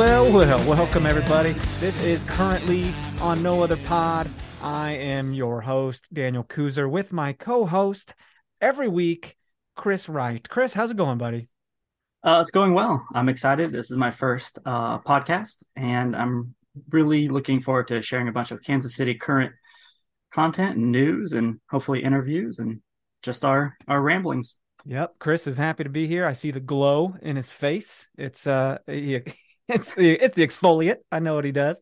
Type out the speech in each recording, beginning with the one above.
Well, well. Welcome, everybody. This is currently on No Other Pod. I am your host, Daniel Kuzer, with my co host every week, Chris Wright. Chris, how's it going, buddy? Uh, it's going well. I'm excited. This is my first uh, podcast, and I'm really looking forward to sharing a bunch of Kansas City current content and news, and hopefully interviews, and just our our ramblings. Yep, Chris is happy to be here. I see the glow in his face. It's uh, he, it's the it's the exfoliate. I know what he does,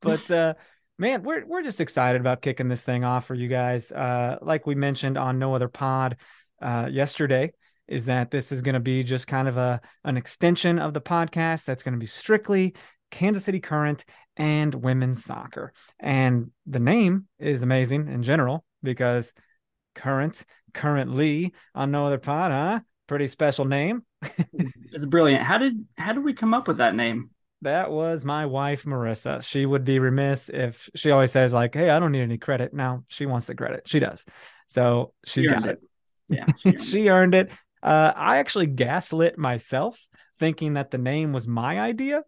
but uh, man, we're we're just excited about kicking this thing off for you guys. Uh, like we mentioned on no other pod uh, yesterday, is that this is going to be just kind of a an extension of the podcast that's going to be strictly Kansas City Current and women's soccer. And the name is amazing in general because current, currently on no other pod, huh? Pretty special name. It's brilliant. How did how did we come up with that name? That was my wife, Marissa. She would be remiss if she always says, like, hey, I don't need any credit. Now she wants the credit. She does. So she's She got earned it. Yeah, she earned she earned it. Uh, I actually gaslit myself thinking that the name was my idea.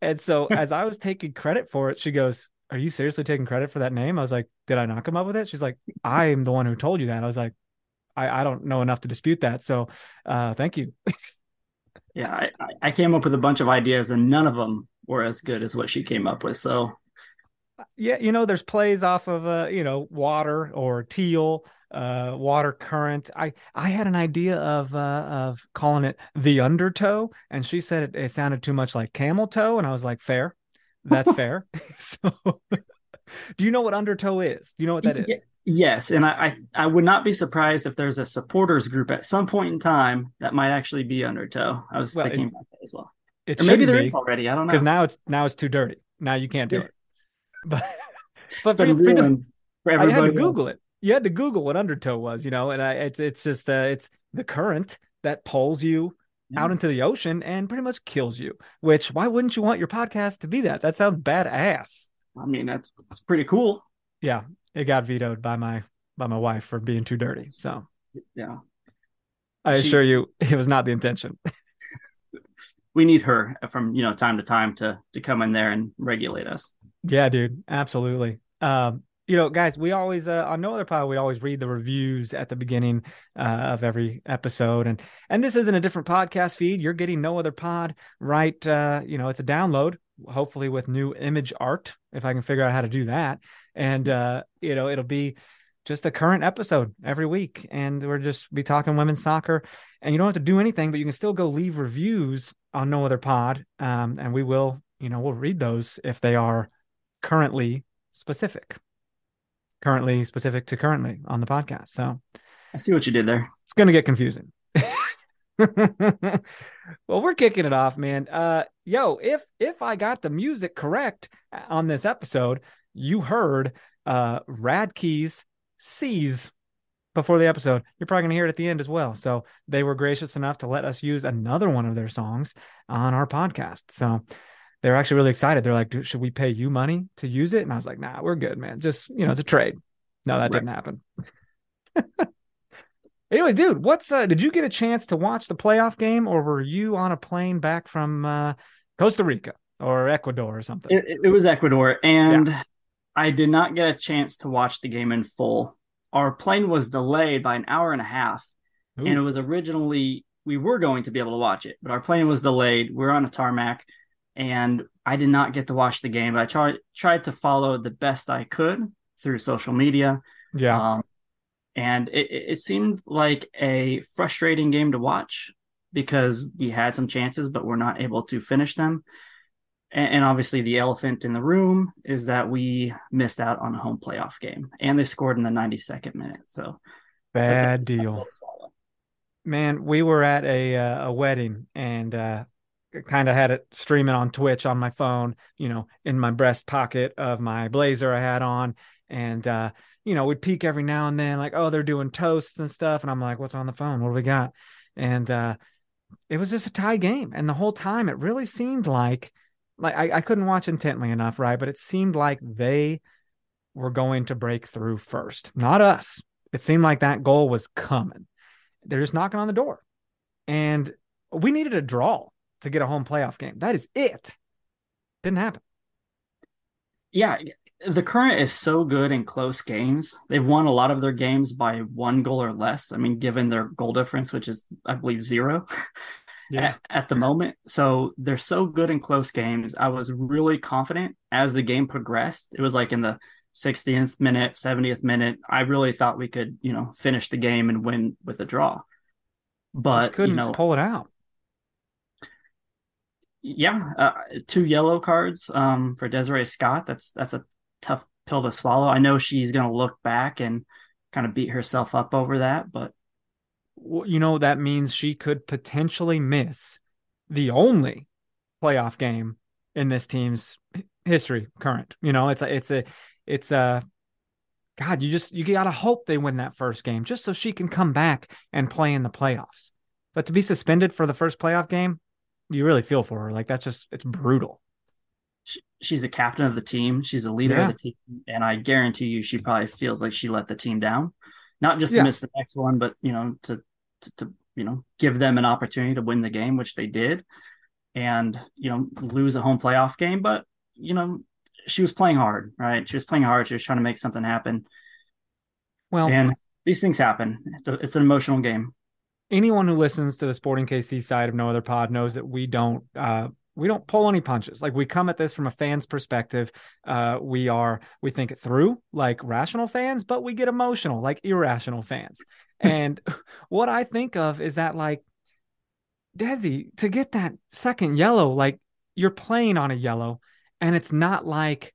And so as I was taking credit for it, she goes, Are you seriously taking credit for that name? I was like, Did I not come up with it? She's like, I'm the one who told you that. I was like, I, I don't know enough to dispute that. So uh, thank you. yeah. I, I- came up with a bunch of ideas, and none of them were as good as what she came up with. So yeah, you know, there's plays off of uh, you know, water or teal, uh, water current. I I had an idea of uh of calling it the undertow, and she said it, it sounded too much like camel toe, and I was like, fair, that's fair. so, do you know what undertow is? Do you know what that is? Ye- Yes, and I, I I would not be surprised if there's a supporters group at some point in time that might actually be undertow. I was Well, thinking it- about that as well. It Or maybe there be is already. I don't know. because now it's now it's too dirty. Now you can't do it. But but for, for the- for I had to else. Google it. You had to Google what undertow was, you know, and I it's it's just uh, it's the current that pulls you out into the ocean and pretty much kills you. Which why wouldn't you want your podcast to be that? That sounds badass. I mean, that's that's pretty cool. Yeah, it got vetoed by my by my wife for being too dirty. So Yeah, I She- assure you, it was not the intention. we need her from you know time to time to to come in there and regulate us. Yeah, dude, absolutely. Um, you know, guys, we always uh, on no other pod we always read the reviews at the beginning uh, of every episode, and and this isn't a different podcast feed. You're getting no other pod, right? Uh, you know, it's a download, hopefully with new image art, if I can figure out how to do that, and uh, you know, it'll be just a current episode every week, and we're just be talking women's soccer, and you don't have to do anything, but you can still go leave reviews on no other pod, um, and we will, you know, we'll read those if they are currently specific. Currently specific to currently on the podcast. So I see what you did there. it's going to get confusing well we're kicking it off man uh yo if if i got the music correct on this episode you heard uh rad keys seas before the episode you're probably going to hear it at the end as well so they were gracious enough to let us use another one of their songs on our podcast so they're actually really excited. They're like, should we pay you money to use it? And I was like, nah, we're good, man. Just, you know, it's a trade. No, that right. didn't happen. Anyways, dude, what's uh did you get a chance to watch the playoff game or were you on a plane back from uh Costa Rica or Ecuador or something? It, it was Ecuador and yeah. I did not get a chance to watch the game in full. Our plane was delayed by an hour and a half Ooh. and it was originally we were going to be able to watch it, but our plane was delayed. We are on a tarmac and I did not get to watch the game. But I tried tried to follow the best I could through social media. Yeah. Um, and it, it seemed like a frustrating game to watch because we had some chances, but we're not able to finish them. And, and obviously, the elephant in the room is that we missed out on a home playoff game, and they scored in the 92nd minute. So bad deal. Man, we were at a uh, a wedding, and uh, kind of had it streaming on Twitch on my phone, you know, in my breast pocket of my blazer I had on. And, uh, you know, we'd peek every now and then, like, oh, they're doing toasts and stuff. And I'm like, what's on the phone? What do we got? And uh, it was just a tie game. And the whole time it really seemed like, like I, I couldn't watch intently enough, right? But it seemed like they were going to break through first, not us. It seemed like that goal was coming. They're just knocking on the door. And we needed a draw to get a home playoff game. That is it. Didn't happen. Yeah, the current is so good in close games. They've won a lot of their games by one goal or less. I mean, given their goal difference, which is I believe zero. Yeah. At, at the moment. So they're so good in close games. I was really confident as the game progressed. It was like in the 60th minute, 70th minute. I really thought we could, you know, finish the game and win with a draw. But Just couldn't you know, pull it out yeah, uh, two yellow cards um, for Desiree Scott. That's that's a tough pill to swallow. I know she's going to look back and kind of beat herself up over that, but you know that means she could potentially miss the only playoff game in this team's history current. You know, it's a it's a it's a God, you just you got to hope they win that first game just so she can come back and play in the playoffs. But to be suspended for the first playoff game, you really feel for her. Like that's just it's brutal. She's a captain of the team. She's a leader yeah. of the team, and I guarantee you, she probably feels like she let the team down. Not just to yeah. miss the next one, but you know, to, to to you know give them an opportunity to win the game, which they did, and you know lose a home playoff game. But you know, she was playing hard, right? She was playing hard. She was trying to make something happen. Well, and these things happen. It's a, it's an emotional game anyone who listens to the Sporting KC side of No Other Pod knows that we don't uh, we don't pull any punches. Like we come at this from a fan's perspective. Uh, we are we think it through like rational fans, but we get emotional like irrational fans. and what I think of is that like Desi to get that second yellow, like you're playing on a yellow, and it's not like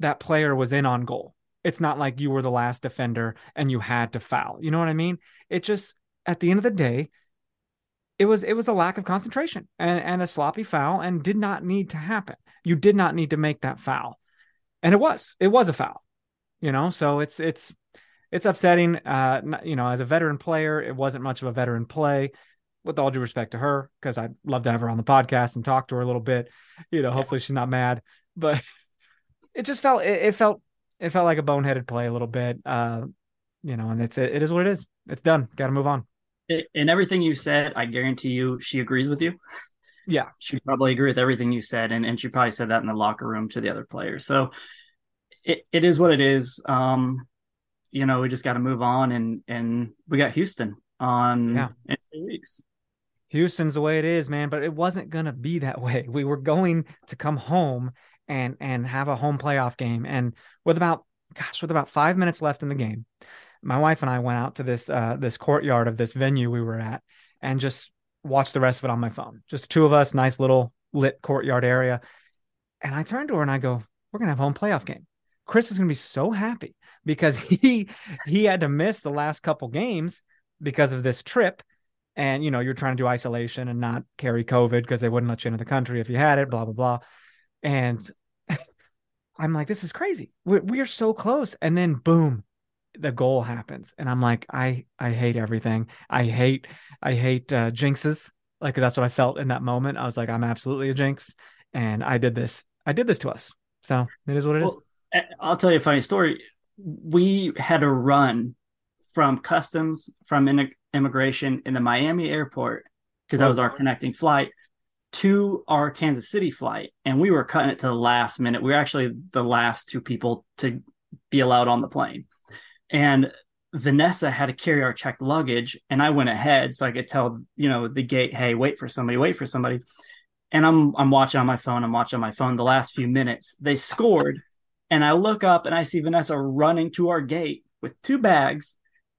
that player was in on goal. It's not like you were the last defender and you had to foul. You know what I mean? It just at the end of the day, it was it was a lack of concentration and, and a sloppy foul and did not need to happen. You did not need to make that foul. And it was. It was a foul. You know, so it's it's it's upsetting. Uh, you know, as a veteran player, it wasn't much of a veteran play. With all due respect to her, because I'd love to have her on the podcast and talk to her a little bit. You know, hopefully she's not mad. But it just felt it, it felt it felt like a boneheaded play a little bit. Uh, you know, and it's it, it is what it is. It's done. Got to move on in everything you said, I guarantee you she agrees with you. Yeah. She probably agree with everything you said. And, and she probably said that in the locker room to the other players. So it, it is what it is. Um, you know, we just got to move on and, and we got Houston on yeah. in two weeks. Houston's the way it is, man, but it wasn't going to be that way. We were going to come home and, and have a home playoff game. And with about, gosh, with about five minutes left in the game, my wife and I went out to this uh, this courtyard of this venue we were at and just watched the rest of it on my phone. Just two of us, nice little lit courtyard area. And I turned to her and I go, "We're gonna have home playoff game." Chris is gonna be so happy because he he had to miss the last couple games because of this trip. And you know, you're trying to do isolation and not carry COVID because they wouldn't let you into the country if you had it, blah blah blah. And I'm like, this is crazy. We're, we're so close. And then boom, the goal happens and i'm like i i hate everything i hate i hate uh jinxes like that's what i felt in that moment i was like i'm absolutely a jinx and I did this. I did this to us. So it is what it is. Well, eh, I'll tell you a funny story. We had to run from customs from in- immigration in the Miami airport because that was our connecting flight to our Kansas City flight, and we were cutting it to the last minute. We were actually the last two people to be allowed on the plane, and Vanessa had to carry our checked luggage, and I went ahead so I could tell you know the gate, hey, wait for somebody, wait for somebody. And I'm I'm watching on my phone. I'm watching on my phone. The last few minutes, they scored, and I look up and I see Vanessa running to our gate with two bags,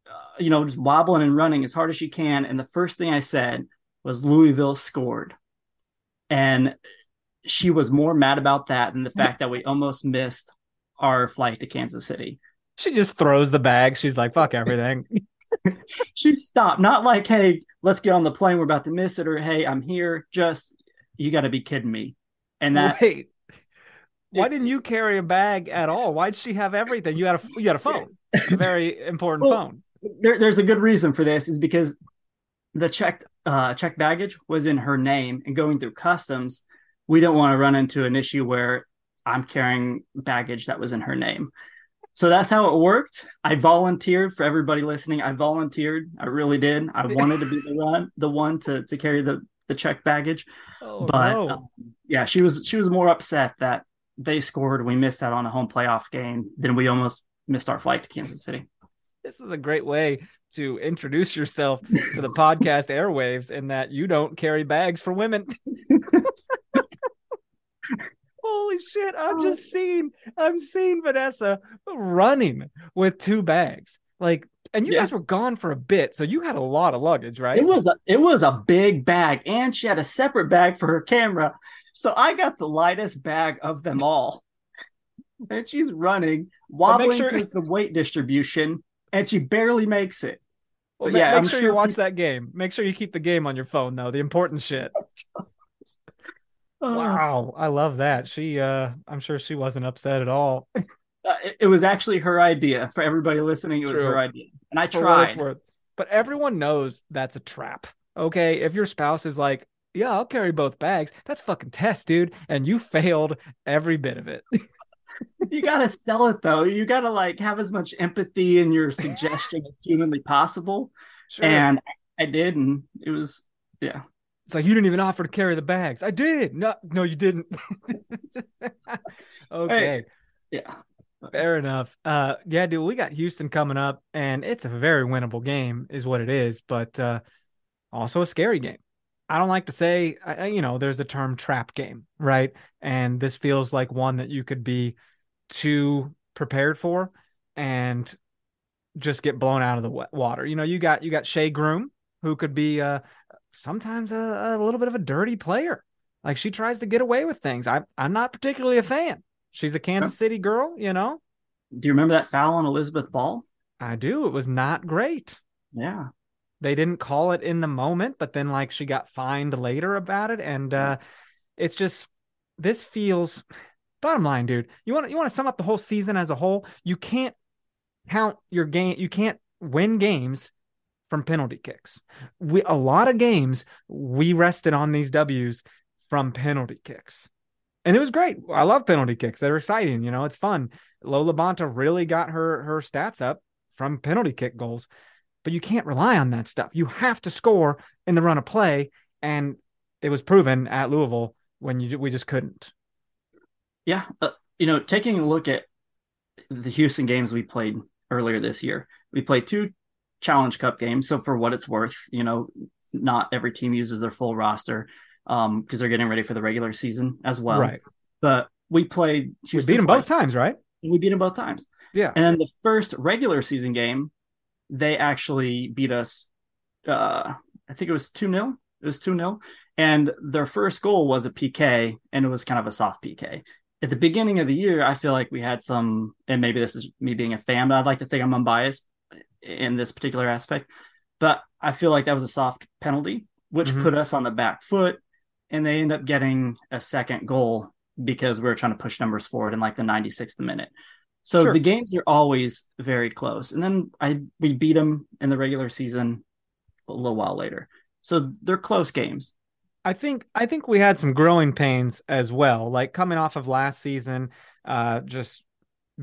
uh, you know, just wobbling and running as hard as she can. And the first thing I said was Louisville scored, and she was more mad about that than the fact that we almost missed our flight to Kansas City. She just throws the bag. She's like, fuck everything. she stopped, not like, hey, let's get on the plane, we're about to miss it, or hey, I'm here. Just, you got to be kidding me. And that, Wait. Why didn't you carry a bag at all? Why'd she have everything? You had a you had a phone, a very important Well, phone. there, there's a good reason for this, is because the checked uh, checked baggage was in her name, and going through customs, we don't want to run into an issue where I'm carrying baggage that was in her name. So that's how it worked. I volunteered for everybody listening. I volunteered. I really did. I wanted to be the one, the one to to carry the the checked baggage. Oh but no. um, yeah, she was she was more upset that they scored. We missed out on a home playoff game. Then we almost missed our flight to Kansas City. this is a great way to introduce yourself to the podcast airwaves in that you don't carry bags for women. Holy shit. I'm oh. just seeing I'm seeing Vanessa running with two bags. Like and you Yeah. guys were gone for a bit, so you had a lot of luggage, right? It was a it was a big bag, and she had a separate bag for her camera. So I got the lightest bag of them all. And she's running, wobbling sure- because the weight distribution, and she barely makes it. Well, yeah, make I'm sure, sure you watch that game. Make sure you keep the game on your phone though, the important shit. Wow, I love that. She uh I'm sure she wasn't upset at all. Uh, it, it was actually her idea. For everybody listening, it was her idea, and I for tried. worth. But everyone knows that's a trap. Okay. If your spouse is like, yeah, I'll carry both bags, that's fucking test, dude. And you failed every bit of it. You gotta sell it though. You gotta like have as much empathy in your suggestion as humanly possible. Sure. And I did, and it was yeah. It's like you didn't even offer to carry the bags. I did. No, no, you didn't. okay. Yeah. Fair enough. Uh yeah, dude, we got Houston coming up, and it's a very winnable game, is what it is, but uh also a scary game. I don't like to say, I- you know, there's the term trap game, right? And this feels like one that you could be too prepared for and just get blown out of the wa- water. You know, you got you got Shea Groom, who could be uh sometimes a, a little bit of a dirty player. Like she tries to get away with things. I I'm not particularly a fan. She's a Kansas City girl, you know. Do you remember that foul on Elizabeth Ball? I do. It was not great. Yeah. They didn't call it in the moment, but then like she got fined later about it. And uh it's just this feels bottom line, dude. You want you want to sum up the whole season as a whole, you can't count your game, you can't win games from penalty kicks. We a lot of games we rested on these W's from penalty kicks. And it was great. I love penalty kicks. They're exciting, you know, it's fun. Lo LaBonta really got her her stats up from penalty kick goals but you can't rely on that stuff. You have to score in the run of play, and it was proven at Louisville when you we just couldn't. Yeah. Uh, you know, taking a look at the Houston games we played earlier this year, we played two Challenge Cup game. So, for what it's worth, you know, not every team uses their full roster um because they're getting ready for the regular season as well. right. But we played We beat them twice, both times, right? We beat them both times. Yeah. And then the first regular season game, they actually beat us. Uh, I think it was 2 0. It was 2 0. And their first goal was a PK, and it was kind of a soft PK. At the beginning of the year, I feel like we had some, and maybe this is me being a fan, but I'd like to think I'm unbiased in this particular aspect. But I feel like that was a soft penalty, which Mhm. put us on the back foot. And they end up getting a second goal because we were trying to push numbers forward in like the 96th minute. So Sure. the games are always very close. And then I we beat them in the regular season a little while later. So they're close games. I think I think we had some growing pains as well. Like coming off of last season, uh, just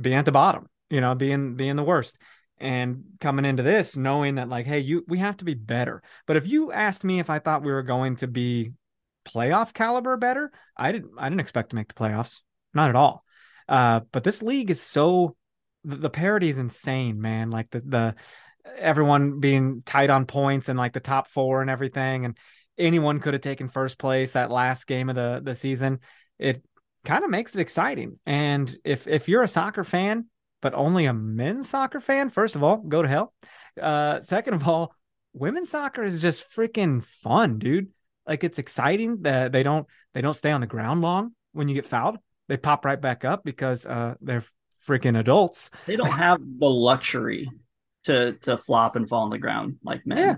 being at the bottom, you know, being being the worst, and coming into this knowing that like, hey, you we have to be better. But if you asked me if I thought we were going to be playoff caliber better, I didn't I didn't expect to make the playoffs, not at all. Uh, but this league is so the, the parity is insane, man. Like the the everyone being tight on points and like the top four and everything, and anyone could have taken first place that last game of the the season. It kind of makes it exciting. And if if you're a soccer fan, but only a men's soccer fan, first of all, go to hell. Uh, second of all, women's soccer is just freaking fun, dude. Like it's exciting that they don't they don't stay on the ground long when you get fouled. They pop right back up because uh, they're freaking adults. They don't have the luxury to to flop and fall on the ground like men. Yeah.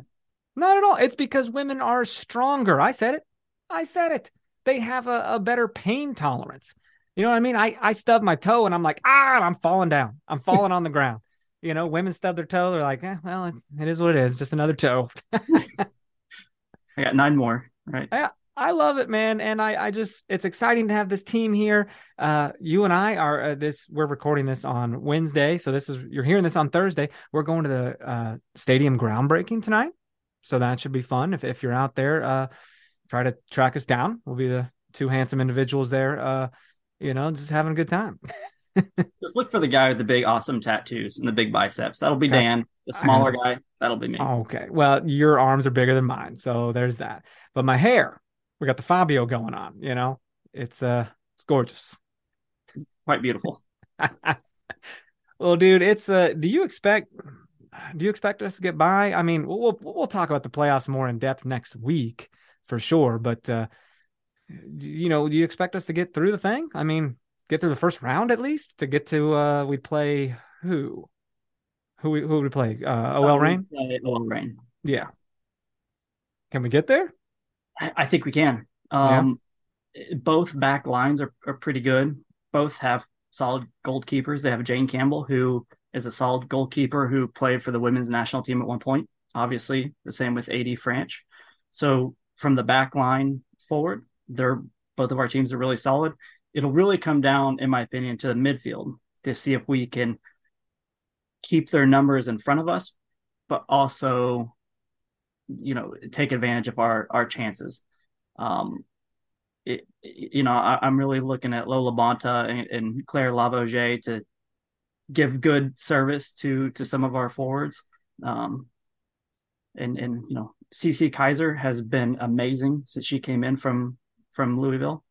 Not at all. It's because women are stronger. I said it. I said it. They have a, a better pain tolerance. You know what I mean? I, I stub my toe and I'm like, ah, I'm falling down. I'm falling on the ground. You know, women stub their toe. They're like, eh, well, it, it is what it is. Just another toe. I got nine more. Right. I, I love it, man. And I, I just, it's exciting to have this team here. Uh, you and I are uh, this, we're recording this on Wednesday. So this is, you're hearing this on Thursday. We're going to the uh, stadium groundbreaking tonight. So that should be fun. If, if you're out there, uh, try to track us down. We'll be the two handsome individuals there, uh, you know, just having a good time. Just look for the guy with the big, awesome tattoos and the big biceps. That'll be Okay. Dan. The smaller guy, that'll be me. Okay. Well, your arms are bigger than mine. So there's that. But my hair, we got the Fabio going on, you know, it's, uh, it's gorgeous. Quite beautiful. well, dude, it's uh do you expect do you expect us to get by? I mean, we'll we'll, we'll talk about the playoffs more in depth next week for sure, but uh you know, do you expect us to get through the thing? I mean, get through the first round at least to get to uh we play who? Who we who would we play? Uh OL Reign? Uh, OL Reign. Yeah. Can we get there? I, I think we can. Um, Both back lines are, are pretty good. Both have solid goalkeepers. They have Jane Campbell, who is a solid goalkeeper who played for the women's national team at one point. Obviously, the same with AD Franch. So from the back line forward, they're both of our teams are really solid. It'll really come down, in my opinion, to the midfield to see if we can keep their numbers in front of us, but also, you know, take advantage of our our chances. Um, it, you know, I, I'm really looking at Lo LaBonta and, and Claire Lavogez to give good service to to some of our forwards. Um, and and you know, Cece Kizer has been amazing since she came in from from Louisville.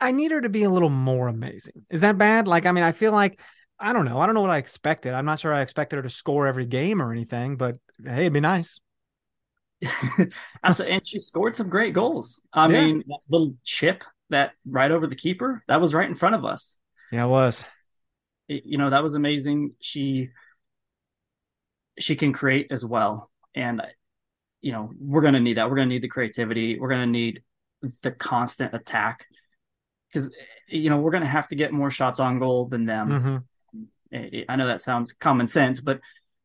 I, need her to be a little more amazing. Is that bad? Like, I mean, I feel like I don't know. I don't know what I expected. I'm not sure I expected her to score every game or anything, but hey, it'd be nice. Also, and she scored some great goals. I Yeah. mean, that little chip that right over the keeper that was right in front of us. Yeah, it was. It- you know, that was amazing. She she can create as well, and you know, we're gonna need that. We're gonna need the creativity. We're gonna need the constant attack because you know we're gonna have to get more shots on goal than them. hmm I know that sounds common sense, but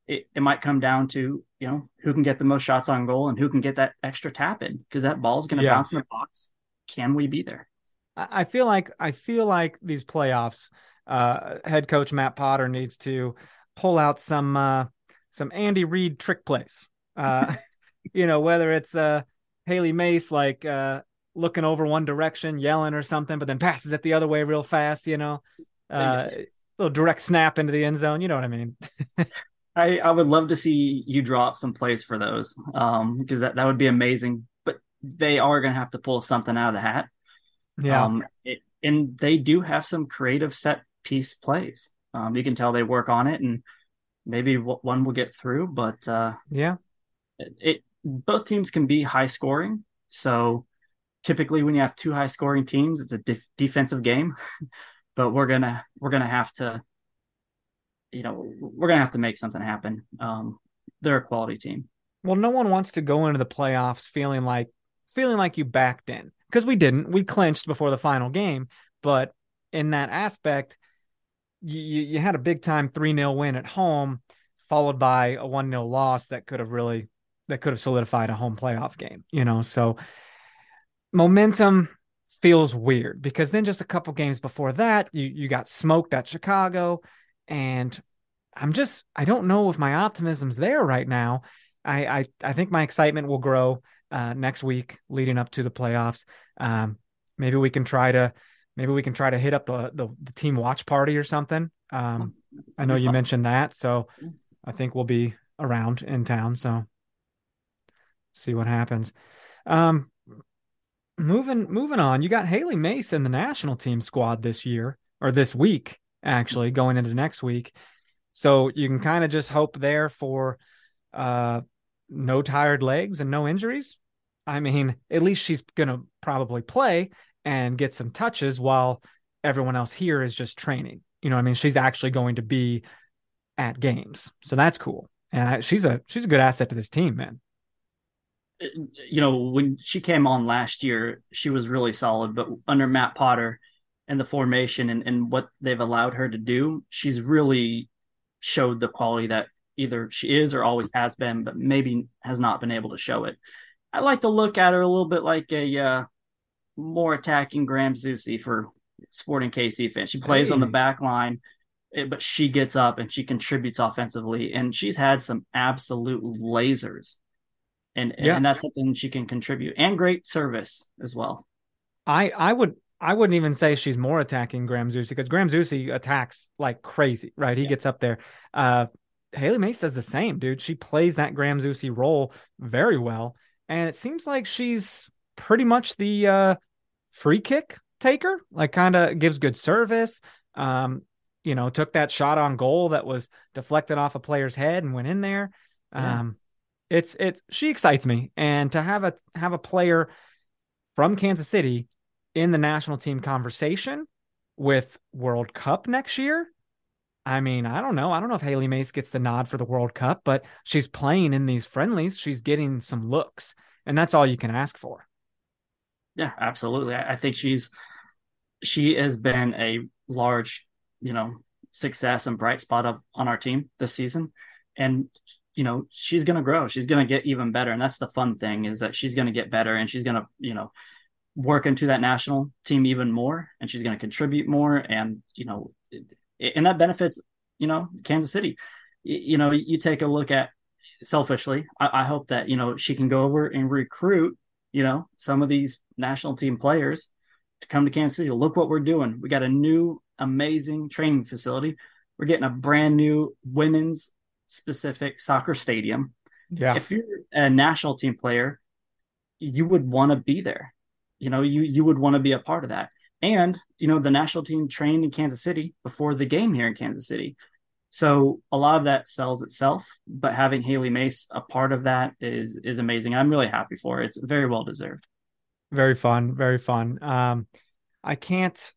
it, it might come down to you know who can get the most shots on goal and who can get that extra tap in because that ball's going to Yeah. bounce in the box. Can we be there? I I feel like I feel like these playoffs, uh, head coach Matt Potter needs to pull out some uh, some Andy Reid trick plays. Uh, you know, whether it's uh, Hailie Mace like uh, looking over one direction, yelling or something, but then passes it the other way real fast. You know, uh, little direct snap into the end zone. You know what I mean? I, I would love to see you drop some plays for those um, because that, that would be amazing. But they are going to have to pull something out of the hat. Yeah. Um, it, and they do have some creative set piece plays. Um, you can tell they work on it, and maybe w- one will get through. But uh, yeah. it, it both teams can be high scoring. So typically, when you have two high scoring teams, it's a def- defensive game. but we're gonna we're gonna have to, you know, we're gonna have to make something happen. Um, they're a quality team. Well, no one wants to go into the playoffs feeling like feeling like you backed in because we didn't. We clinched before the final game, but in that aspect, you you, you had a big time three 0 win at home, followed by a one 0 loss that could have really that could have solidified a home playoff game. You know, so momentum feels weird because then just a couple games before that, you you got smoked at Chicago, and I'm just I don't know if my optimism's there right now. I I, I think my excitement will grow uh, next week leading up to the playoffs. Um, maybe we can try to maybe we can try to hit up the the, the team watch party or something. Um, I know you mentioned that, so I think we'll be around in town. So see what happens. Um, moving moving on, you got Hailie Mace in the national team squad this year or this week, actually going into next week. So you can kind of just hope there for uh, no tired legs and no injuries. I mean, at least she's gonna probably play and get some touches while everyone else here is just training. You know, I mean, she's actually going to be at games, so that's cool. And I, she's a she's a good asset to this team, man you know, when she came on last year, she was really solid. But under Matt Potter and the formation and, and what they've allowed her to do, she's really showed the quality that either she is or always has been, but maybe has not been able to show it. I like to look at her a little bit like a uh, more attacking Graham Zusi for Sporting KC fans. She plays hey. on the back line, eh, but she gets up and she contributes offensively, and she's had some absolute lasers and yeah. and that's something she can contribute and great service as well. I I would I wouldn't even say she's more attacking Graham Zusi because Graham Zusi attacks like crazy, right? He yeah. gets up there. Uh, Hailie Mace does the same, dude. She plays that Graham Zusi role very well, and it seems like she's pretty much the uh, free kick taker. Like, kind of gives good service. Um, you know, took that shot on goal that was deflected off a player's head and went in there. Yeah. Um, it's it's she excites me, and to have a have a player from Kansas City in the national team conversation with World Cup next year. I mean, I don't know. I don't know if Hailie Mace gets the nod for the World Cup, but she's playing in these friendlies. She's getting some looks, and that's all you can ask for. Yeah, absolutely. I think she's she has been a large, you know, success and bright spot of on our team this season. And you know she's going to grow. She's going to get even better. And that's the fun thing is that she's going to get better and she's going to you know work into that national team even more and she's going to contribute more and you know and that benefits you know kansas city. You know you take a look at selfishly I, I hope that you know she can go over and recruit you know some of these national team players to come to kansas city. Look what we're doing. We got a new amazing training facility. We're getting a brand new women's specific soccer stadium. Yeah. If you're a national team player, you would want to be there. You know, you you would want to be a part of that. And, you know, the national team trained in Kansas City before the game here in Kansas City. So a lot of that sells itself, but having Hailie Mace a part of that is is amazing. I'm really happy for it. It's very well deserved. Very fun, very fun. Um I can't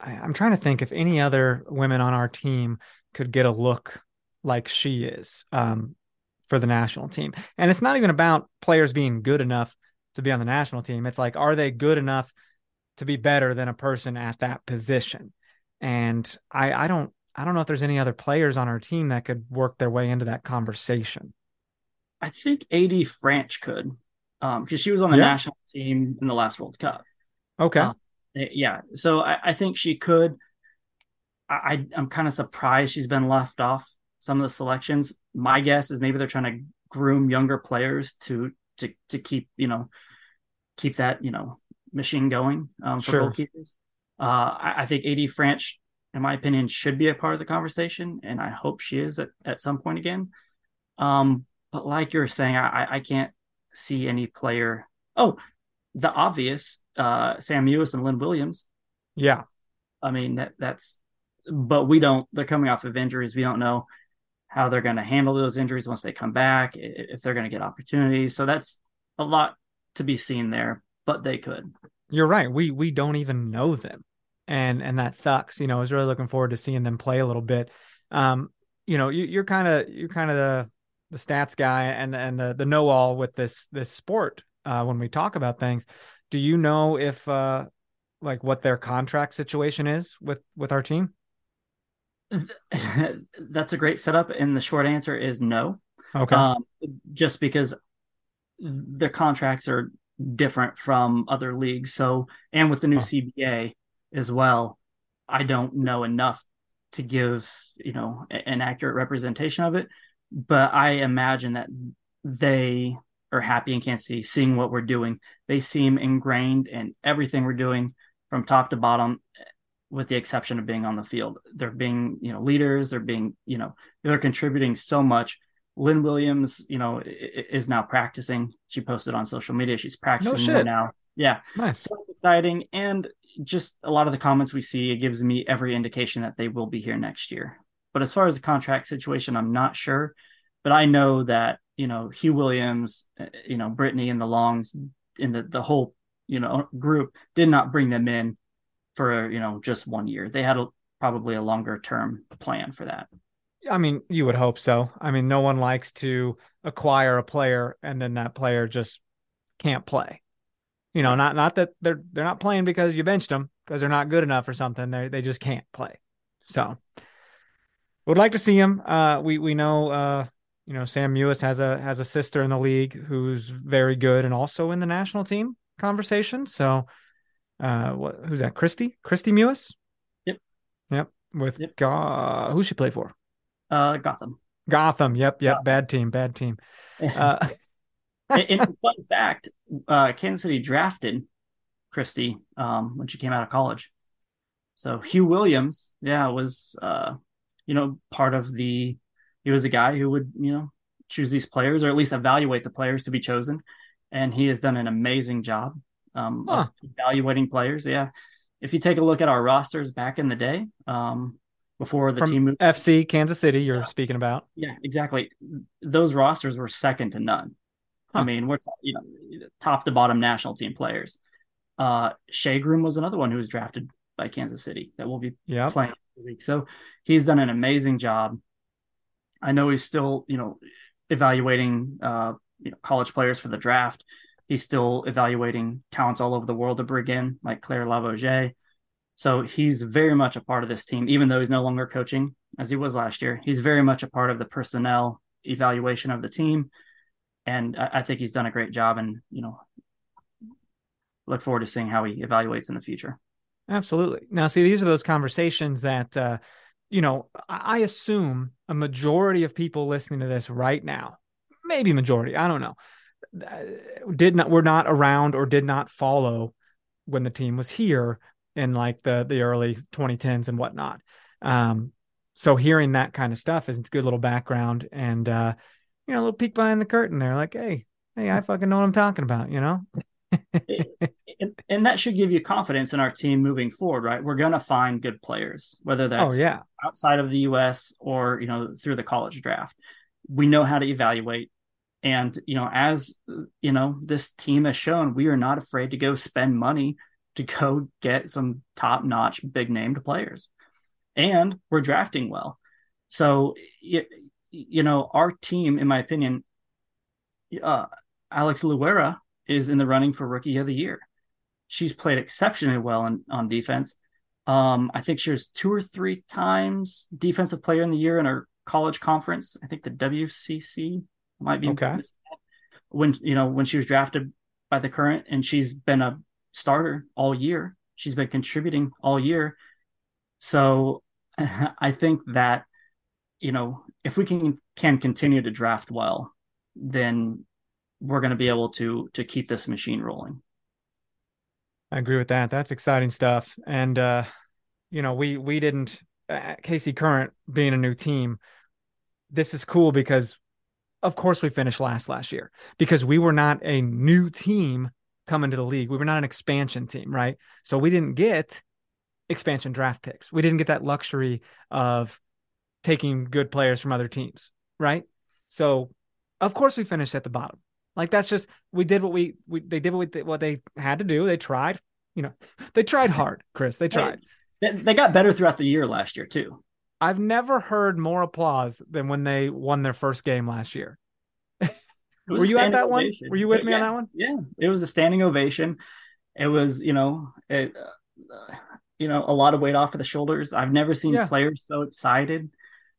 I, I'm trying to think if any other women on our team could get a look like she is um, for the national team. And it's not even about players being good enough to be on the national team. It's like, are they good enough to be better than a person at that position? And I, I don't, I don't know if there's any other players on our team that could work their way into that conversation. I think AD Franch could, because um, she was on the yeah. national team in the last World Cup. Okay. Uh, yeah. So I, I, think she could. I, I'm kind of surprised she's been left off some of the selections. My guess is maybe they're trying to groom younger players to to to keep you know keep that you know machine going um, for sure. goalkeepers. Uh, I, I, think AD Franch, in my opinion, should be a part of the conversation, and I hope she is at, at some point again. Um, but like you're saying, I, I can't see any player. Oh, the obvious, uh, Sam Mewis and Lynn Williams. Yeah, I mean that that's, but we don't. They're coming off of injuries. We don't know how they're going to handle those injuries once they come back, if they're going to get opportunities. So that's a lot to be seen there, but they could. You're right. We we don't even know them, and and that sucks. You know, I was really looking forward to seeing them play a little bit. Um, you know, you, you're kind of you're kind of the the stats guy and and the the know all with this this sport. Uh, when we talk about things, do you know if uh like what their contract situation is with with our team? that's a great setup, and the short answer is no. Okay. Um, just because their contracts are different from other leagues. So, and with the new Huh. CBA as well, I don't know enough to give, you know, an accurate representation of it. But I imagine that they are happy in Kansas City seeing what we're doing. They seem ingrained in everything we're doing from top to bottom, with the exception of being on the field. They're being, you know, leaders. They're being, you know, they're contributing so much. Lynn Williams, you know, is now practicing. She posted on social media. She's practicing shit. now. Yeah. Nice. So exciting. And just a lot of the comments we see, it gives me every indication that they will be here next year. But as far as the contract situation, I'm not sure. But I know that, you know, Huw Williams, uh, you know, Brittany and the Longs in the, the whole, you know, group did not bring them in for, you know, just one year. They had a, probably a longer term plan for that. I mean, you would hope so. I mean, no one likes to acquire a player and then that player just can't play. You know, not not that they're they're not playing because you benched them because they're not good enough or something. They they just can't play. So, would like to see him. Uh, we we know uh, you know, Sam Mewis has a has a sister in the league who's very good and also in the national team conversation. So, uh, what who's that? Kristie Kristie Mewis. Yep. Yep. With Yep. Go- who she play for? Uh, Gotham. Gotham. Yep. Yep. Bad team. Bad team. Uh, and fun fact, uh, Kansas City drafted Kristie um, when she came out of college. So Huw Williams, yeah, was uh, you know part of the. He was a guy who would you know choose these players or at least evaluate the players to be chosen, and he has done an amazing job um, Huh. evaluating players. Yeah, if you take a look at our rosters back in the day, um, before the from team moved FC Kansas City, you're speaking about. yeah, exactly. Those rosters were second to none. I mean, we're t- you know top to bottom national team players. Uh, Shea Groom was another one who was drafted by Kansas City that will be Yep. playing week. So he's done an amazing job. I know he's still you know evaluating uh, you know college players for the draft. He's still evaluating talents all over the world to bring in, like Claire Lavogez. So he's very much a part of this team, even though he's no longer coaching as he was last year. He's very much a part of the personnel evaluation of the team, and I, I think he's done a great job. And you know, look forward to seeing how he evaluates in the future. Absolutely. Now, see, these are those conversations that, uh, you know, I assume a majority of people listening to this right now, maybe majority, I don't know, did not were not around or did not follow when the team was here in like the the early 2010s and whatnot. Um, so hearing that kind of stuff is a good little background and uh, you know, a little peek behind the curtain there, like, hey, hey, I fucking know what I'm talking about, you know? and, and that should give you confidence in our team moving forward, right? We're going to find good players, whether that's oh yeah. outside of the U.S. or you know through the college draft. We know how to evaluate, and you know as you know this team has shown, we are not afraid to go spend money to go get some top notch, big named players, and we're drafting well. So you, know our team, in my opinion, uh, Alex Loera is in the running for Rookie of the Year. She's played exceptionally well in, on defense. Um, I think she was two or three times Defensive Player in the Year in her college conference. I think the WCC might be Okay. when you know when she was drafted by the current, and she's been a starter all year. She's been contributing all year. So I think that you know if we can can continue to draft well, then we're going to be able to to keep this machine rolling. I agree with that. That's exciting stuff. And uh, you know, we we didn't uh, KC Current being a new team. This is cool because of course we finished last last year because we were not a new team coming to the league. We were not an expansion team, right? So we didn't get expansion draft picks. We didn't get that luxury of taking good players from other teams, right? So of course we finished at the bottom. Like that's just we did what we, we they did what, we, what they had to do. They tried, you know, they tried hard, Chris. They tried. They, they got better throughout the year last year too. I've never heard more applause than when they won their first game last year. Were you at that one? ovation. Were you with me on that one? Yeah, it was a standing ovation. It was, you know, it, uh, you know, a lot of weight off of the shoulders. I've never seen Yeah. players so excited.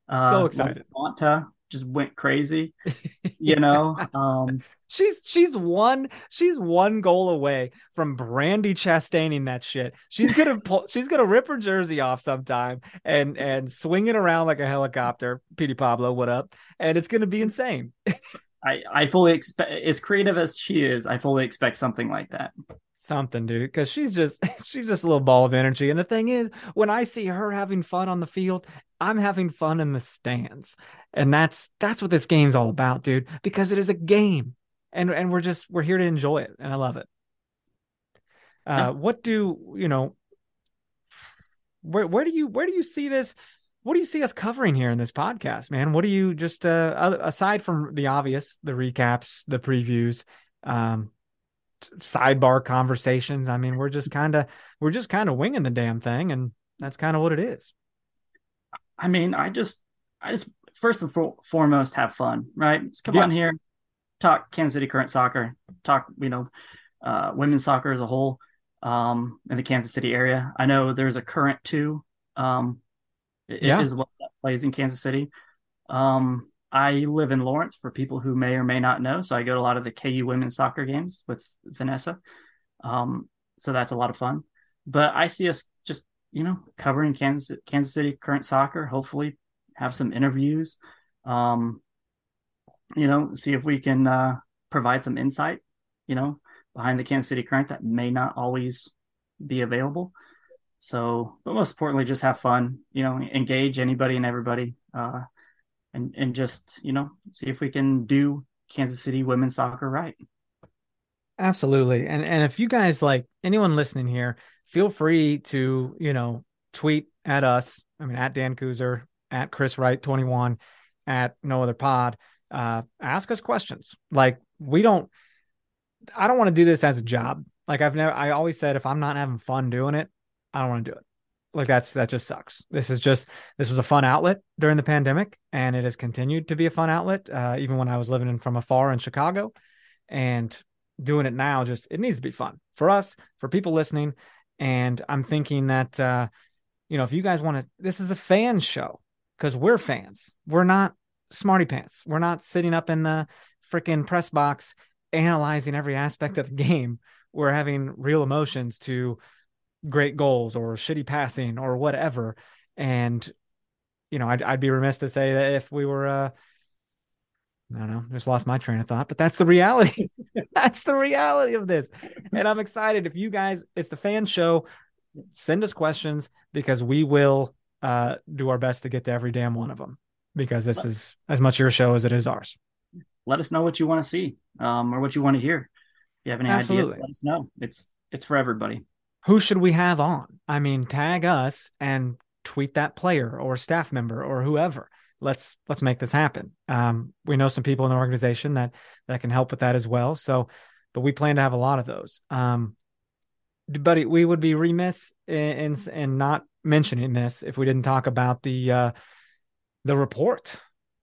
Uh, So excited. Monta just went crazy. You know, um, She's she's one she's one goal away from Brandi Chastaining that shit. She's gonna pull she's gonna rip her jersey off sometime and and swing it around like a helicopter. Petey Pablo, what up? And it's gonna be insane. I I fully expect as creative as she is, I fully expect something like that. Something, dude, because she's just she's just a little ball of energy. And the thing is, when I see her having fun on the field, I'm having fun in the stands. And that's that's what this game's all about, dude, because it is a game. And and we're just we're here to enjoy it. And I love it. Uh what do you know where where do you where do you see this? What do you see us covering here in this podcast, man? What do you just uh aside from the obvious, the recaps, the previews, um sidebar conversations. I mean, we're just kind of we're just kind of winging the damn thing, and that's kind of what it is. I mean, I just I just first and for, foremost have fun, right? Just come Yeah. on here, talk Kansas City current soccer, talk you know uh, women's soccer as a whole um, in the Kansas City area. I know there's a current two um, Yeah. is what that plays in Kansas City. Um, I live in Lawrence for people who may or may not know, so I go to a lot of the KU women's soccer games with Vanessa. Um, so that's a lot of fun. But I see us just you know covering Kansas Kansas City current soccer. Hopefully, have some interviews. Um, you know, see if we can uh, provide some insight. You know, behind the Kansas City current that may not always be available. So, but most importantly, just have fun. You know, engage anybody and everybody, uh, and and just you know see if we can do Kansas City women's soccer right. Absolutely. And and if you guys like anyone listening here, feel free to, you know, tweet at us. I mean at Dan Kuzer, at Chris Wright 21, at no other pod. Uh ask us questions. Like we don't I don't want to do this as a job. Like I've never I always said if I'm not having fun doing it, I don't want to do it. Like that's that just sucks. This is just this was a fun outlet during the pandemic and it has continued to be a fun outlet uh, even when I was living in from afar in Chicago. And doing it now just it needs to be fun for us for people listening. And i'm thinking that uh you know if you guys want to this is a fan show because we're fans. We're not smarty pants. We're not sitting up in the freaking press box analyzing every aspect of the game. We're having real emotions to great goals or shitty passing or whatever and you know i'd, I'd be remiss to say that if we were uh I don't know. Just lost my train of thought, but that's the reality. that's the reality of this. And I'm excited. If you guys, it's the fan show, send us questions because we will uh, do our best to get to every damn one of them because this is as much your show as it is ours. Let us know what you want to see um, or what you want to hear. If you have any Absolutely. ideas, let us know. It's it's for everybody. Who should we have on? I mean, tag us and tweet that player or staff member or whoever. Let's let's make this happen. Um, we know some people in the organization that that can help with that as well. So, but we plan to have a lot of those. Um, buddy, we would be remiss in, in in not mentioning this if we didn't talk about the uh, the report.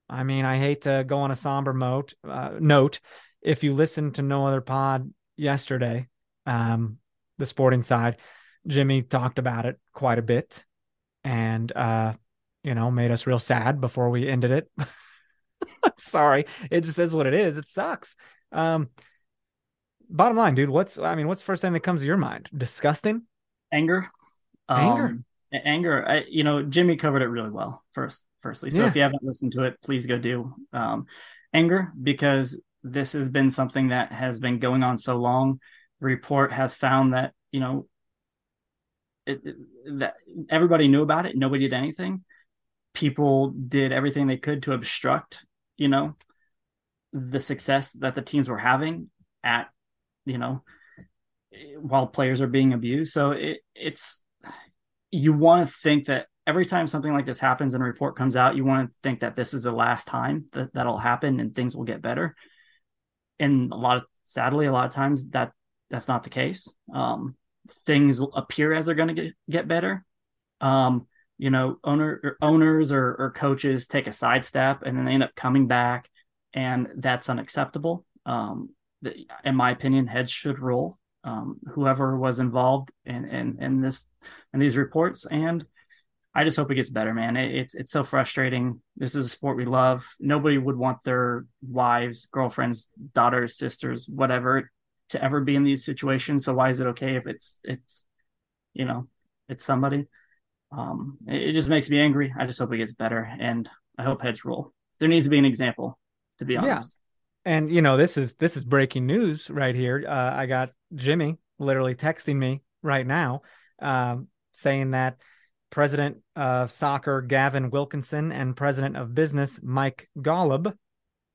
I mean, I hate to go on a somber moat, uh, note. If you listen to no other pod yesterday, um, the sporting side, Jimmy talked about it quite a bit, and uh, you know, made us real sad before we ended it. I'm sorry, it just is what it is. It sucks. Um, bottom line, dude, what's I mean, what's the first thing that comes to your mind? Disgusting. Anger. Anger. Um, anger. I, you know, Jimmy covered it really well. First, firstly, so Yeah. if you haven't listened to it, please go do. Um, anger because this has been something that has been going on so long. Report has found that you know it, it- that everybody knew about it. Nobody did anything. People did everything they could to obstruct. You know, the success that the teams were having at you know while players are being abused. So it, it's you want to think that every time something like this happens and a report comes out, you want to think that this is the last time that that'll happen and things will get better. And a lot of sadly, a lot of times that that's not the case. Um, things appear as they're going to get better. Um, you know, owner or owners or, or coaches take a sidestep and then they end up coming back, and that's unacceptable. Um, the, in my opinion, heads should roll. Um, whoever was involved in, in in this in these reports, and I just hope it gets better, man. It, it's it's so frustrating. This is a sport we love. Nobody would want their wives, girlfriends, daughters, sisters, whatever, to ever be in these situations. So why is it okay if it's it's you know it's somebody? Um, it, it just makes me angry. I just hope it gets better, and I hope heads roll. There needs to be an example, to be honest. And you know, this is this is breaking news right here. Uh, I got Jimmy literally texting me right now, um, saying that President of Soccer Gavin Wilkinson and President of Business Mike Golub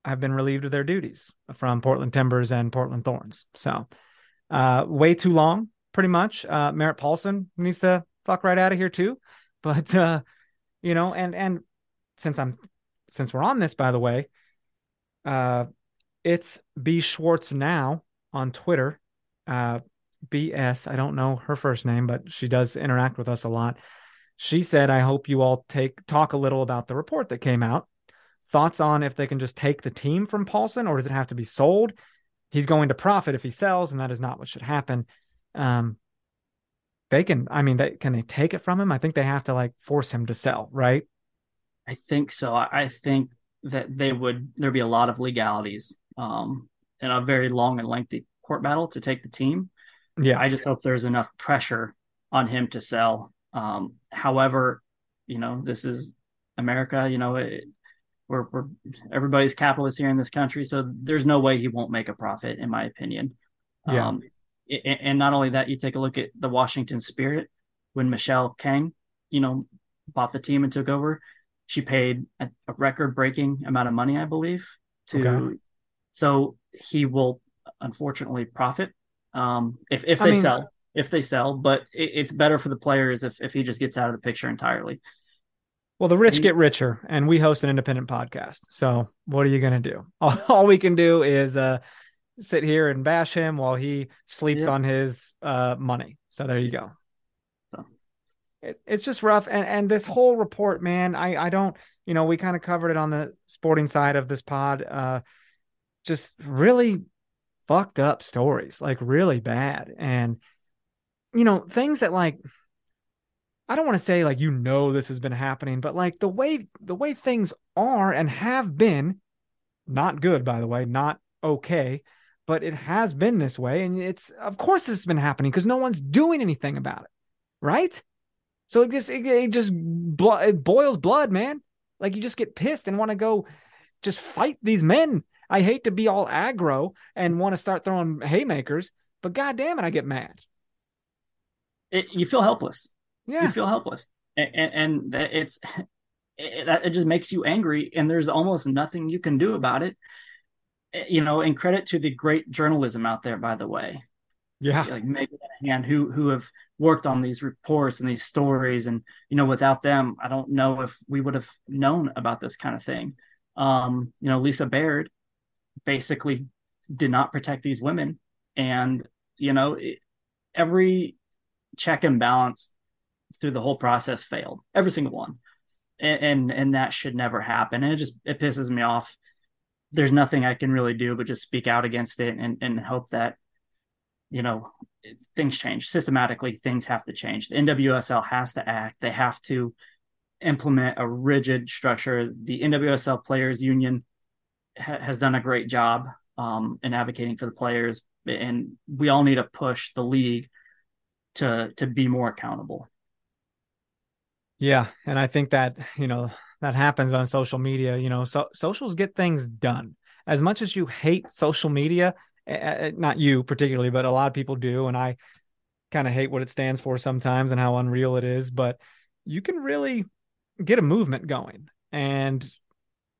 have been relieved of their duties from Portland Timbers and Portland Thorns. So, uh, way too long, pretty much. Uh, Merritt Paulson needs to fuck right out of here too. But uh, you know, and and since I'm since we're on this, by the way, uh, it's B Schwartz now on Twitter. Uh, BS. I don't know her first name, but she does interact with us a lot. She said, "I hope you all take talk a little about the report that came out. Thoughts on if they can just take the team from Paulson, or does it have to be sold? He's going to profit if he sells, and that is not what should happen. Um, they can. I mean, they can they take it from him? I think they have to like force him to sell, right? I think so. I think that they would there'd be a lot of legalities um, and a very long and lengthy court battle to take the team. Yeah, I just hope there's enough pressure on him to sell. Um, however, you know, this is America. You know, it, we're, we're everybody's capitalist here in this country, so there's no way he won't make a profit, in my opinion. Yeah. Um, a- and not only that, you take a look at the Washington Spirit when Michelle Kang, you know, bought the team and took over. She paid a, a record-breaking amount of money, I believe, to. Okay. So he will unfortunately profit um, if if I they mean- sell if they sell, but it, it's better for the players if if he just gets out of the picture entirely. Well, the rich get richer, and we host an independent podcast. So, what are you going to do? All, all we can do is uh, sit here and bash him while he sleeps Yeah. on his uh, money. So there you go. So. It, it's just rough, and and this whole report, man. I I don't, you know, we kind of covered it on the sporting side of this pod. Uh, just really fucked up stories, like really bad, and you know things that like I don't want to say like you know this has been happening, but like the way the way things are and have been, not good by the way, not okay, but it has been this way, and it's of course this has been happening because no one's doing anything about it, right? So it just it, it just blo- it boils blood, man. Like you just get pissed and want to go just fight these men. I hate to be all aggro and want to start throwing haymakers, but god damn it, I get mad. It, you feel helpless. Yeah. You feel helpless, and, and, it's it, that- it just makes you angry, and there's almost nothing you can do about it. Eh, You know, and credit to the great journalism out there, by the way. yeah. like Megan and who who have worked on these reports and these stories and you know without them i don't know if we would have known about this kind of thing um you know lisa baird basically did not protect these women and you know it, every check and balance through the whole process failed every single one. And, and and that should never happen. And it just it pisses me off. There's nothing i can really do but just speak out against it and and hope that you know things change. Systematically things have to change. The nwsl has to act. They have to implement a rigid structure. The nwsl players union ha- has done a great job um, in advocating for the players. And we all need to push the league to to be more accountable Yeah, and I think that, you know, that happens on social media, you know, so socials get things done. As much as you hate social media, eh, eh, not you particularly, but a lot of people do and I kind of hate what it stands for sometimes and how unreal it is, but you can really get a movement going and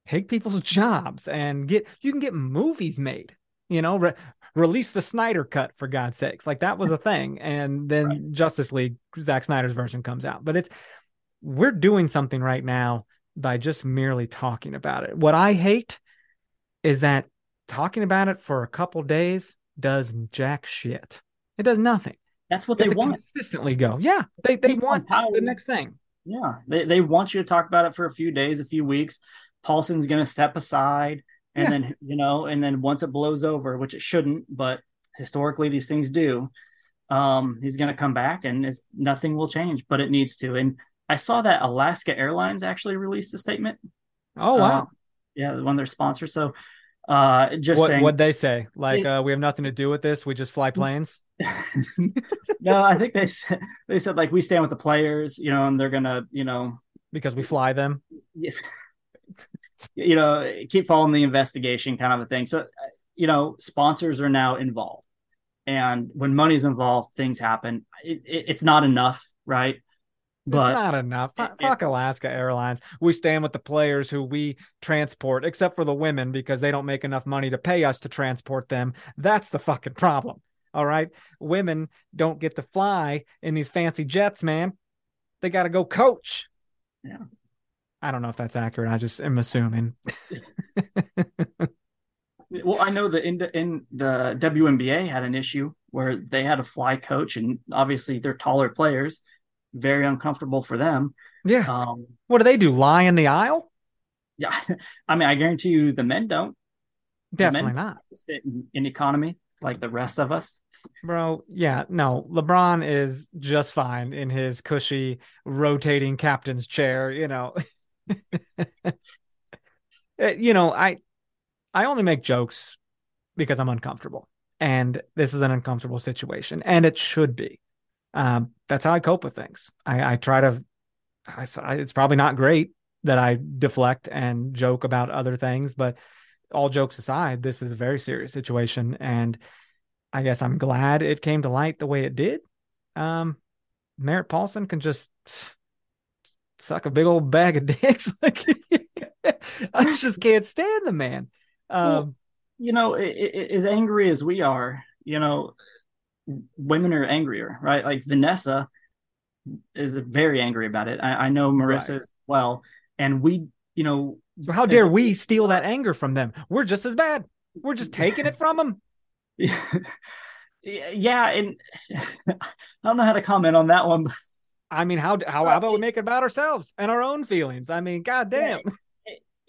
take people's jobs and get you can get movies made, you know, re- release the Snyder cut for God's sakes. Like that was a thing and then Justice League Zack Snyder's version comes out. But it's we're doing something right now by just merely talking about it. What I hate is that talking about it for a couple days does jack shit. It does nothing. that's what They they want consistently go. Yeah, they they want power- the next thing. Yeah, they they want you to talk about it for a few days, a few weeks. Paulson's going to step aside, and Yeah. then you know, and then once it blows over, which it shouldn't, but historically these things do, um, he's going to come back, and it's, nothing will change, but it needs to. And I saw that Alaska Airlines actually released a statement. Oh wow. Uh, yeah, one of their sponsors. So uh just what saying what they say? Like uh, we have nothing to do with this. We just fly planes. no, I think they said they said like we stand with the players, you know, and they're gonna, you know, because we fly them. you know, keep following the investigation kind of a thing. So, you know, sponsors are now involved, and when money's involved, things happen. It, it, it's not enough, right? But it's not enough. Fuck, it- fuck Alaska Airlines. We stand with the players who we transport, except for the women because they don't make enough money to pay us to transport them. That's the fucking problem. All right. Women don't get to fly in these fancy jets, man. They got to go coach. Yeah. I don't know if that's accurate. I just am assuming. well, I know that in the, in the WNBA had an issue where they had a fly coach, and obviously they're taller players, very uncomfortable for them. Yeah. Um, What do they do? Lie in the aisle? yeah, I mean, I guarantee you, the men don't The men- Definitely not. sit in, in economy like the rest of us. Bro, yeah, no. LeBron is just fine in his cushy rotating captain's chair, you know. Uh, you know, I I only make jokes because I'm uncomfortable. And this is an uncomfortable situation and it should be. Um that's how I cope with things. I I try to I, it's probably not great that I deflect and joke about other things, but all jokes aside, this is a very serious situation and I guess I'm glad it came to light the way it did. Um, Merritt Paulson can just suck a big old bag of dicks. Like I just can't stand the man. Well, Um, you know, as angry as we are, you know, women are angrier, right? Like Vanessa is very angry about it. I, I know Marissa Right. as well, and we, you know, so how dare we steal that anger from them? We're just as bad. We're just taking it from them. yeah, and I don't know how to comment on that one. I mean, how how, how about we make it about ourselves and our own feelings? I mean, goddamn.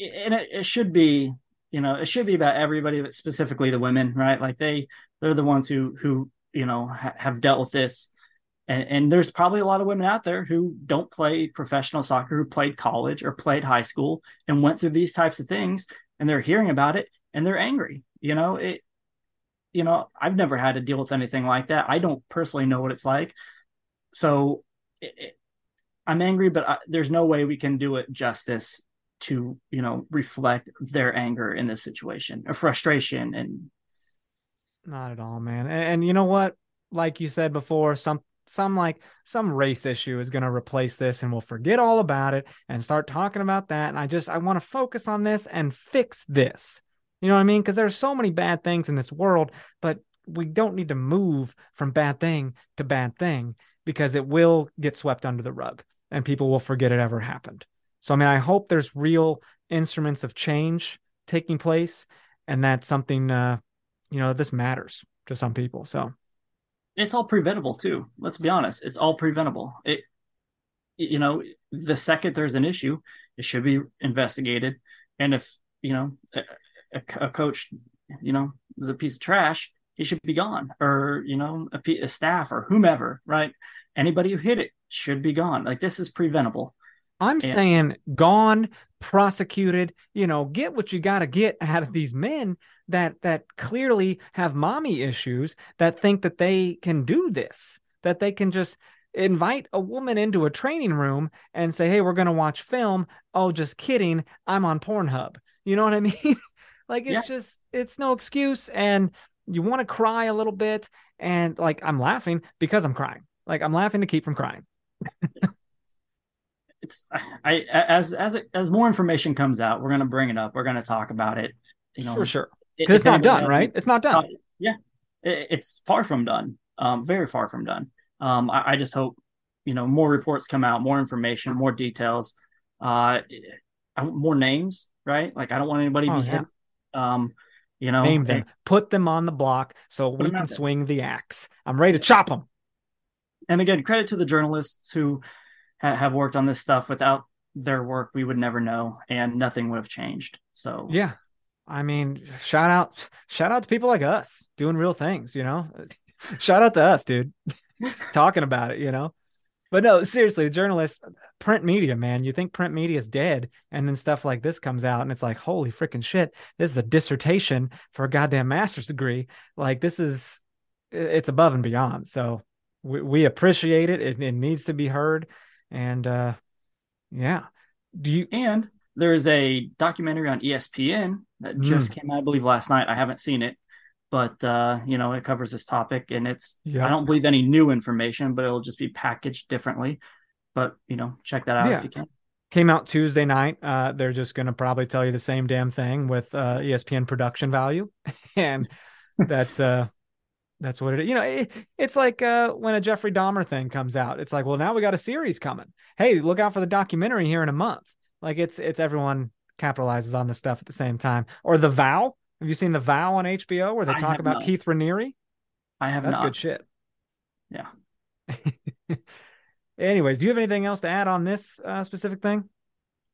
and it, it should be, you know, it should be about everybody, but specifically the women, right? Like they, they're the ones who, who, you know, ha- have dealt with this. And, and there's probably a lot of women out there who don't play professional soccer, who played college or played high school and went through these types of things, and they're hearing about it and they're angry. You know, it. You know, I've never had to deal with anything like that. I don't personally know what it's like, so it, it, I'm angry, but I, there's no way we can do it justice to you know reflect their anger in this situation or frustration and Not at all, man. And, and you know what? Like you said before, some some like some race issue is going to replace this and we'll forget all about it and start talking about that and I just I want to focus on this and fix this. You know what I mean? Cuz there's so many bad things in this world, but we don't need to move from bad thing to bad thing because it will get swept under the rug and people will forget it ever happened. So I mean, I hope there's real instruments of change taking place and that's something uh you know, this matters to some people. So. It's all preventable too. Let's be honest. It's all preventable. It you know the second there's an issue it should be investigated. And if you know a, a, coach you know is a piece of trash he should be gone. Or you know a, a staff or whomever right? Anybody who hit it should be gone. Like this is preventable. I'm Yeah. saying gone, prosecuted, you know, get what you got to get out of these men that that clearly have mommy issues that think that they can do this, that they can just invite a woman into a training room and say, "Hey, we're going to watch film." Oh, just kidding. I'm on Pornhub. You know what I mean? like it's just it's no excuse and you want to cry a little bit and like I'm laughing because I'm crying. Like I'm laughing to keep from crying. it's I as as as more information comes out, we're gonna bring it up. We're gonna talk about it. You know, For sure. Because it's not done, right? It's not done. Uh, yeah, it, it's far from done. Um, very far from done. Um, I, I just hope you know more reports come out, more information, more details, uh, more names, right? Like I don't want anybody to Oh, be yeah. hit. Um, you know, Name them, and, put them on the block so we can swing the axe. I'm ready to chop them. and again, credit to the journalists who ha- have worked on this stuff. Without their work, we would never know, and nothing would have changed. So Yeah. I mean, shout out, shout out to people like us doing real things, you know? shout out to us, dude. Talking about it, you know? but no, seriously, journalists, print media, man. You think print media is dead, and then stuff like this comes out, and it's like, holy freaking shit! This is a dissertation for a goddamn master's degree. Like this is, it's above and beyond. So we, we appreciate it. it. It needs to be heard, and uh yeah. Do you? And there's a documentary on ESPN that just came out, I believe, last night. I haven't seen it, but uh, you know, it covers this topic, and it's Yeah. I don't believe any new information, but it'll just be packaged differently. But you know, check that out Yeah. if you can. came out Tuesday night. Uh, they're just going to probably tell you the same damn thing with uh, ESPN production value, and that's uh, that's what it is. You know, it, it's like uh, when a Jeffrey Dahmer thing comes out. It's like, well, now we got a series coming. Hey, look out for the documentary here in a month. Like it's it's everyone capitalizes on this stuff at the same time. Or the Vow. Have you seen the Vow on HBO where they I talk about not. Keith Raniere? I have That's not. good shit. Yeah. Anyways, do you have anything else to add on this uh, specific thing?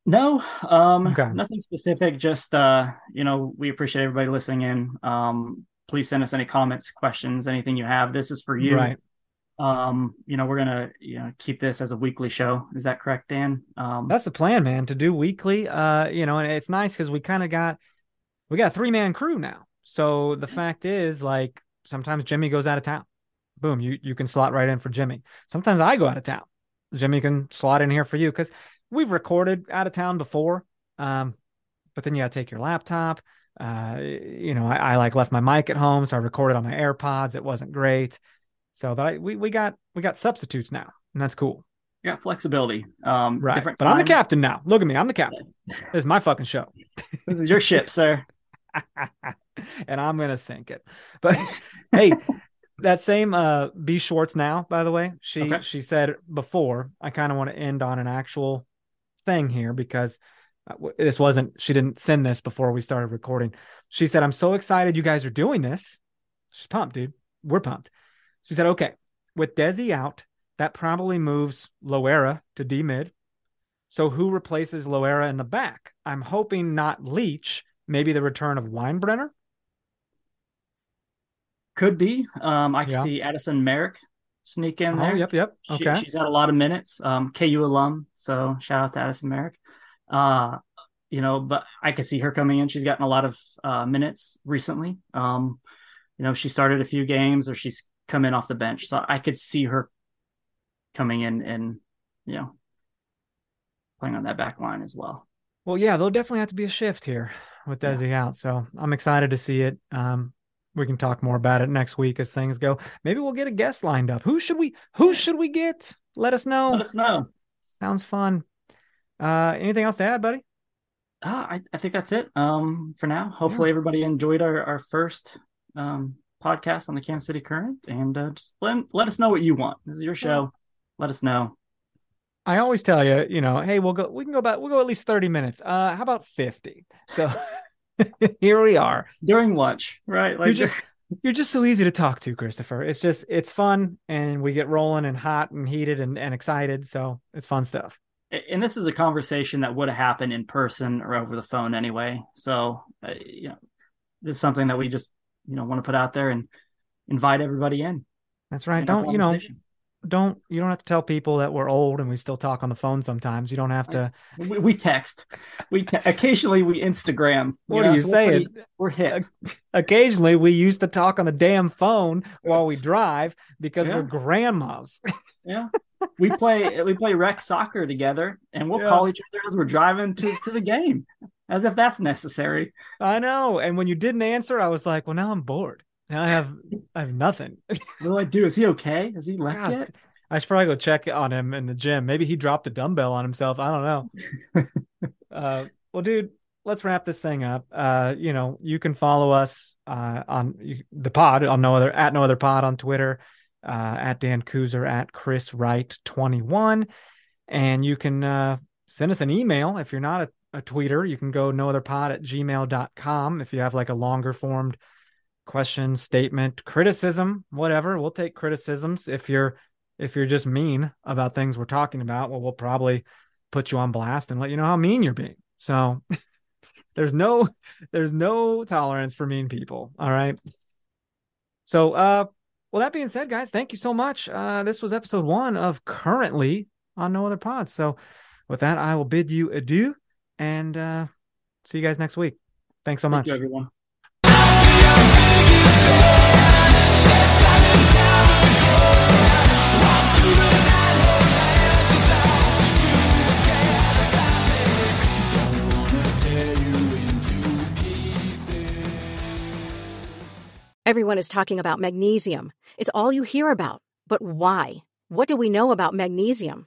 No, um, Okay. nothing specific. Just uh, you know, we appreciate everybody listening in. Um, please send us any comments, questions, anything you have. This is for you. Right. Um, you know, we're gonna you know keep this as a weekly show. Is that correct, Dan? Um, That's the plan, man, to do weekly. Uh, you know, and it's nice because we kind of got we got a three man crew now. So the fact is, like, sometimes Jimmy goes out of town. Boom, you you can slot right in for Jimmy. Sometimes I go out of town. Jimmy can slot in here for you because we've recorded out of town before. Um, but then you gotta take your laptop. Uh, you know, I, I like left my mic at home, so I recorded on my AirPods. It wasn't great. So, but I, we we got we got substitutes now, and that's cool. yeah, flexibility. Um, Right. different But I'm the captain now. Look at me. I'm the captain. This is my fucking show. This is your ship, sir. and I'm gonna sink it. But hey, that same uh B Schwartz now, by the way, she Okay. she said before, I kind of want to end on an actual thing here because uh, this wasn't she didn't send this before we started recording. She said, I'm so excited you guys are doing this. She's pumped, dude. We're pumped. She said, okay, with Desi out, that probably moves Loera to D mid. So who replaces Loera in the back? I'm hoping not Leach, maybe the return of Weinbrenner. Could be. Um, I can Yeah. see Addisyn Merrick sneak in Oh, there. yep, yep. She- Okay. she's had a lot of minutes. Um, KU alum, so shout out to Addisyn Merrick. Uh, you know, but I could see her coming in. She's gotten a lot of uh, minutes recently. Um, you know, she started a few games or she's come in off the bench, so I could see her coming in and you know playing on that back line as well. Well, yeah, there'll definitely have to be a shift here with Yeah. Desi out. So I'm excited to see it. Um, we can talk more about it next week as things go. Maybe we'll get a guest lined up. Who should we who should we get? Let us know. Let us know. Sounds fun. Uh anything else to add, buddy? Uh, I, I think that's it um, for now. Hopefully, everybody enjoyed our, our first um, podcast on the Kansas City Current, and uh, just let, let us know what you want. This is your show. Let us know. I always tell you, you know, hey, we'll go we can go back we'll go at least 30 minutes. Uh how about 50? So here we are. during lunch, right? Like just- You're just so easy to talk to, Christopher. It's just it's fun and we get rolling and hot and heated and, and excited. So it's fun stuff. and this is a conversation that would have happened in person or over the phone anyway. So, uh, you know, this is something that we just you know want to put out there and invite everybody in. That's right. Don't you know don't you don't have to tell people that we're old and we still talk on the phone sometimes. You don't have to We, we text. We te- occasionally we Instagram. what know, are you so we're saying? pretty- We're hip. Occasionally we used to talk on the damn phone while we drive because Yeah. we're grandmas. Yeah. We play we play rec soccer together and we'll Yeah. call each other as we're driving to, to the game. As if that's necessary. I know. And when you didn't answer, I was like, well, now I'm bored. Now I have I have nothing. What do I do? Is he okay? Has he left Gosh, yet? I should probably go check on him in the gym. Maybe he dropped a dumbbell on himself. I don't know. uh, well, dude, let's wrap this thing up. Uh, you know, you can follow us uh, on the pod on no other at no other pod on Twitter, uh, at Dan Kuzer at Chris Wright twenty one, and you can uh, send us an email if you're not a, a tweeter. You can go no other pod at gmail.com if you have like a longer formed question, statement, criticism, whatever. We'll take criticisms if you're if you're just mean about things we're talking about, well, we'll probably put you on blast and let you know how mean you're being. So there's no there's no tolerance for mean people. All right. So uh Well, that being said, guys, thank you so much. Uh, this was episode one of currently on No Other Pods. So, with that, I will bid you adieu and uh, see you guys next week. Thanks so Thank much. you, everyone. Everyone is talking about magnesium. It's all you hear about. But why? What do we know about magnesium?